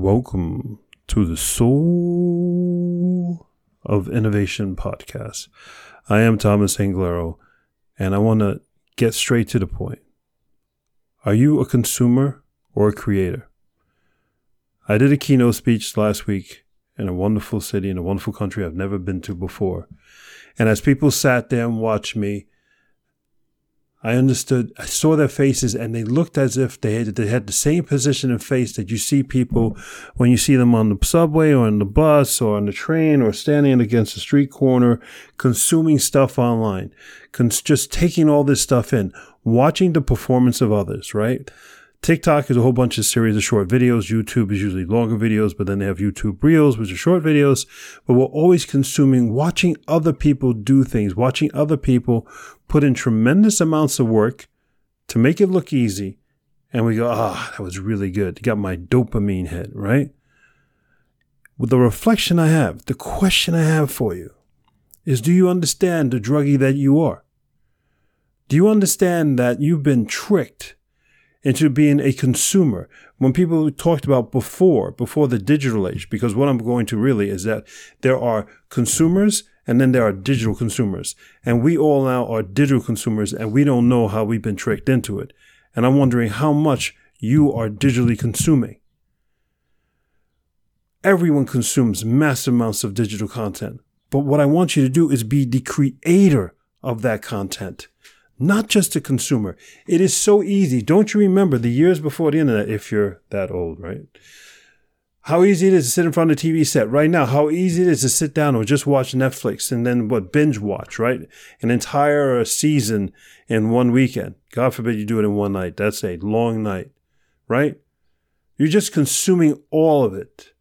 Welcome to the Soul of Innovation podcast. I am Thomas Anglero, and I want to get straight to the point. Are you a consumer or a creator? I did a keynote speech last week in a wonderful city in a wonderful country I've never been to before. And as people sat there and watched me, I understood, I saw their faces and they looked as if they had, they had the same position and face that you see people when you see them on the subway or on the bus or on the train or standing against a street corner, consuming stuff online, cons- just taking all this stuff in, watching the performance of others, right? TikTok is a whole bunch of series of short videos. YouTube is usually longer videos, but then they have YouTube Reels, which are short videos. But we're always consuming, watching other people do things, watching other people put in tremendous amounts of work to make it look easy. And we go, ah, oh, that was really good. Got my dopamine hit, right? With the reflection I have, the question I have for you is do you understand the druggie that you are? Do you understand that you've been tricked? Into being a consumer. When people talked about before, before the digital age, because what I'm going to really is that there are consumers and then there are digital consumers. And we all now are digital consumers and we don't know how we've been tricked into it. And I'm wondering how much you are digitally consuming. Everyone consumes massive amounts of digital content. But what I want you to do is be the creator of that content not just a consumer. It is so easy. Don't you remember the years before the internet, if you're that old, right? How easy it is to sit in front of the TV set right now. How easy it is to sit down or just watch Netflix and then what binge watch, right? An entire season in one weekend. God forbid you do it in one night. That's a long night, right? You're just consuming all of it.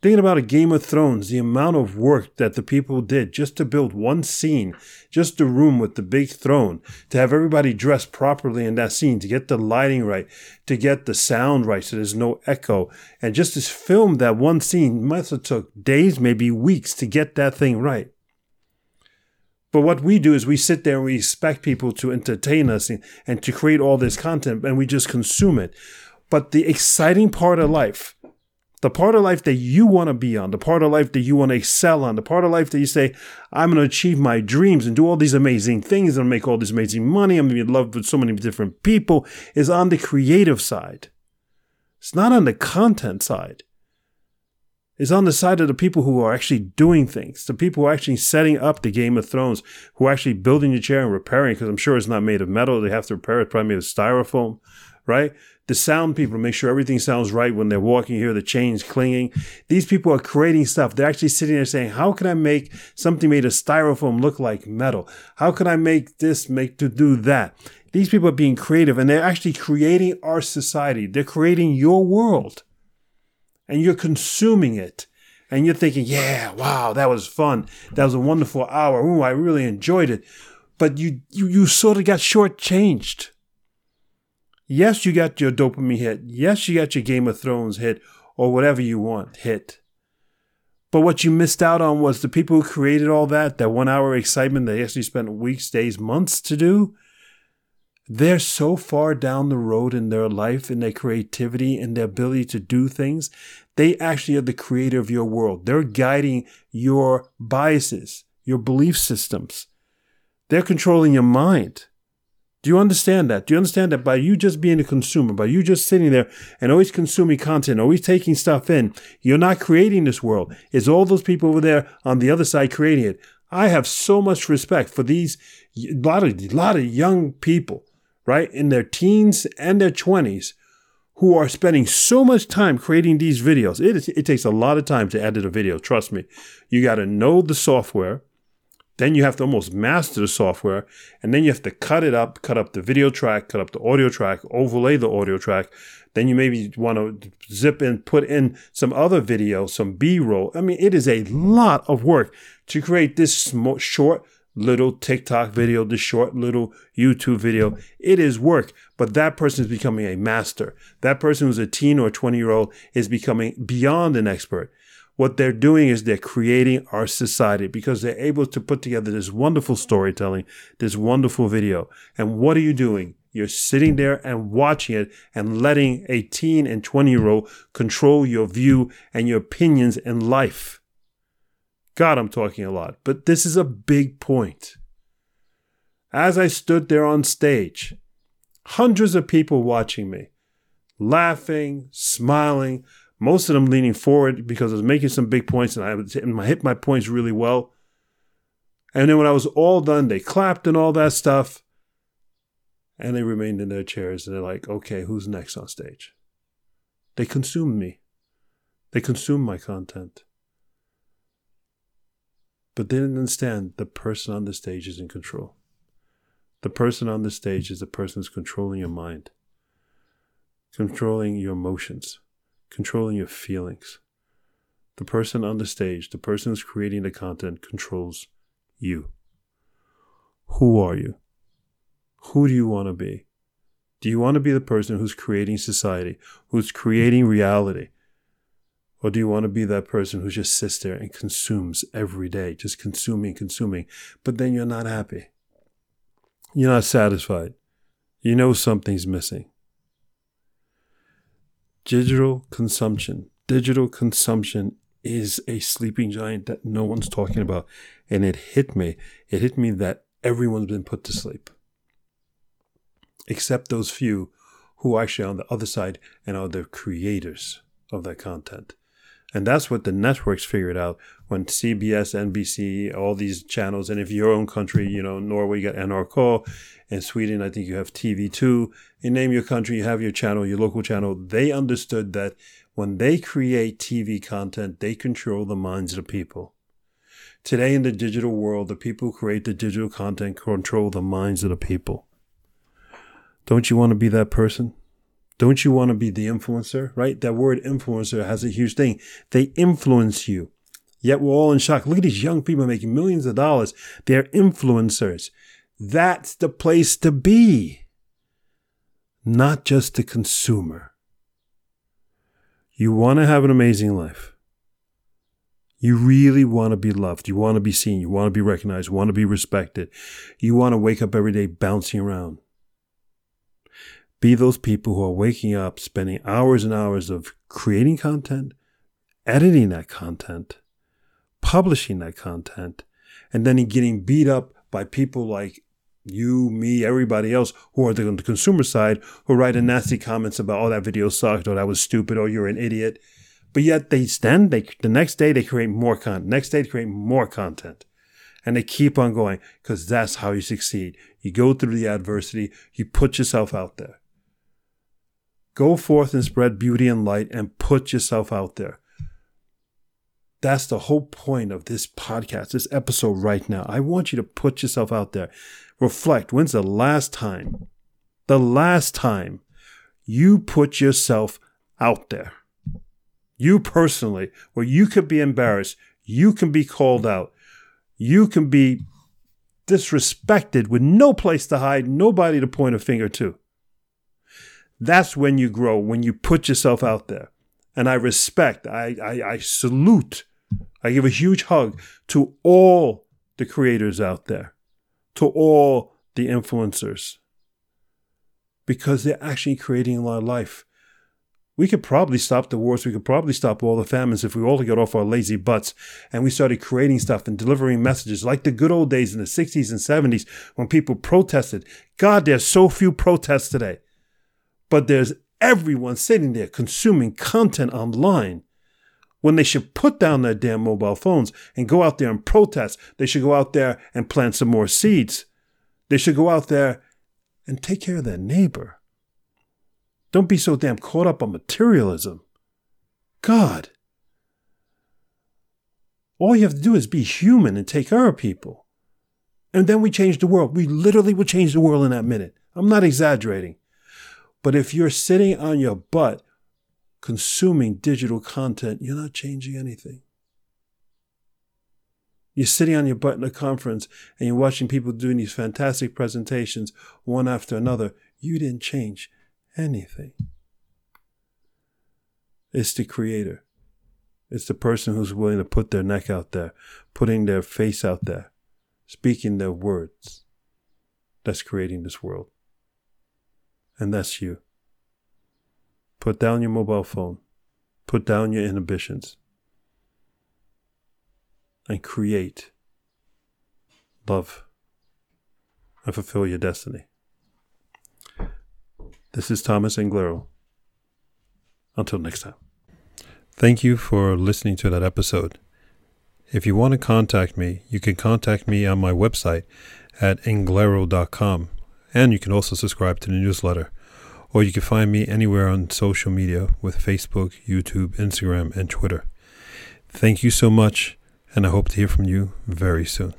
Thinking about a Game of Thrones, the amount of work that the people did just to build one scene, just a room with the big throne, to have everybody dressed properly in that scene, to get the lighting right, to get the sound right so there's no echo, and just to film that one scene must have took days, maybe weeks to get that thing right. But what we do is we sit there and we expect people to entertain us and, and to create all this content and we just consume it. But the exciting part of life, the part of life that you want to be on, the part of life that you want to excel on, the part of life that you say, I'm going to achieve my dreams and do all these amazing things and make all this amazing money. I'm going to be in love with so many different people is on the creative side. It's not on the content side. It's on the side of the people who are actually doing things, the people who are actually setting up the Game of Thrones, who are actually building the chair and repairing, because I'm sure it's not made of metal. They have to repair it, probably made of styrofoam, right? The sound people make sure everything sounds right when they're walking here, the chains clinging. These people are creating stuff. They're actually sitting there saying, how can I make something made of styrofoam look like metal? How can I make this make to do that? These people are being creative and they're actually creating our society. They're creating your world and you're consuming it. And you're thinking, yeah, wow, that was fun. That was a wonderful hour. Ooh, I really enjoyed it. But you, you, you sort of got shortchanged Yes, you got your dopamine hit. Yes, you got your Game of Thrones hit or whatever you want hit. But what you missed out on was the people who created all that, that one hour excitement they actually spent weeks, days, months to do. They're so far down the road in their life, in their creativity, in their ability to do things. They actually are the creator of your world. They're guiding your biases, your belief systems. They're controlling your mind. Do you understand that? Do you understand that by you just being a consumer, by you just sitting there and always consuming content, always taking stuff in, you're not creating this world. It's all those people over there on the other side creating it. I have so much respect for these lot of lot of young people, right, in their teens and their twenties, who are spending so much time creating these videos. It, it takes a lot of time to edit a video. Trust me, you got to know the software. Then you have to almost master the software, and then you have to cut it up, cut up the video track, cut up the audio track, overlay the audio track. Then you maybe want to zip in, put in some other video, some B roll. I mean, it is a lot of work to create this sm- short little TikTok video, this short little YouTube video. It is work, but that person is becoming a master. That person who's a teen or 20 year old is becoming beyond an expert what they're doing is they're creating our society because they're able to put together this wonderful storytelling, this wonderful video. And what are you doing? You're sitting there and watching it and letting a teen and 20 year old control your view and your opinions in life. God, I'm talking a lot, but this is a big point. As I stood there on stage, hundreds of people watching me, laughing, smiling, most of them leaning forward because I was making some big points and I hit my points really well. And then when I was all done, they clapped and all that stuff. And they remained in their chairs and they're like, okay, who's next on stage? They consumed me. They consumed my content. But they didn't understand the person on the stage is in control. The person on the stage is the person who's controlling your mind, controlling your emotions, controlling your feelings. The person on the stage, the person who's creating the content, controls you. Who are you? Who do you want to be? Do you want to be the person who's creating society, who's creating reality? Or do you want to be that person who just sits there and consumes every day, just consuming, consuming, but then you're not happy? You're not satisfied. You know something's missing. Digital consumption. Digital consumption is a sleeping giant that no one's talking about. And it hit me. It hit me that everyone's been put to sleep. Except those few who are actually on the other side and are the creators of that content. And that's what the networks figured out when CBS, NBC, all these channels, and if your own country, you know, Norway, you got NRK, and Sweden, I think you have TV2. In name your country, you have your channel, your local channel. They understood that when they create TV content, they control the minds of the people. Today in the digital world, the people who create the digital content control the minds of the people. Don't you want to be that person? Don't you want to be the influencer, right? That word influencer has a huge thing. They influence you. Yet we're all in shock. Look at these young people making millions of dollars. They're influencers. That's the place to be. Not just the consumer. You want to have an amazing life. You really want to be loved. You want to be seen. You want to be recognized. You want to be respected. You want to wake up every day bouncing around. Be those people who are waking up, spending hours and hours of creating content, editing that content, publishing that content, and then getting beat up by people like you, me, everybody else who are on the consumer side who write a nasty comments about, oh, that video sucked, or that was stupid, or you're an idiot. But yet they stand, they, the next day they create more content. Next day they create more content. And they keep on going because that's how you succeed. You go through the adversity, you put yourself out there. Go forth and spread beauty and light and put yourself out there. That's the whole point of this podcast, this episode right now. I want you to put yourself out there. Reflect. When's the last time, the last time you put yourself out there? You personally, where you could be embarrassed, you can be called out, you can be disrespected with no place to hide, nobody to point a finger to. That's when you grow, when you put yourself out there. And I respect, I, I, I salute, I give a huge hug to all the creators out there, to all the influencers, because they're actually creating a lot of life. We could probably stop the wars. We could probably stop all the famines if we all got off our lazy butts and we started creating stuff and delivering messages like the good old days in the 60s and 70s when people protested. God, there's so few protests today but there's everyone sitting there consuming content online when they should put down their damn mobile phones and go out there and protest. They should go out there and plant some more seeds. They should go out there and take care of their neighbor. Don't be so damn caught up on materialism. God. All you have to do is be human and take care of people. And then we change the world. We literally will change the world in that minute. I'm not exaggerating. But if you're sitting on your butt consuming digital content, you're not changing anything. You're sitting on your butt in a conference and you're watching people doing these fantastic presentations one after another. You didn't change anything. It's the creator. It's the person who's willing to put their neck out there, putting their face out there, speaking their words that's creating this world. And that's you. Put down your mobile phone. Put down your inhibitions. And create love and fulfill your destiny. This is Thomas Anglero. Until next time. Thank you for listening to that episode. If you want to contact me, you can contact me on my website at anglero.com. And you can also subscribe to the newsletter. Or you can find me anywhere on social media with Facebook, YouTube, Instagram, and Twitter. Thank you so much, and I hope to hear from you very soon.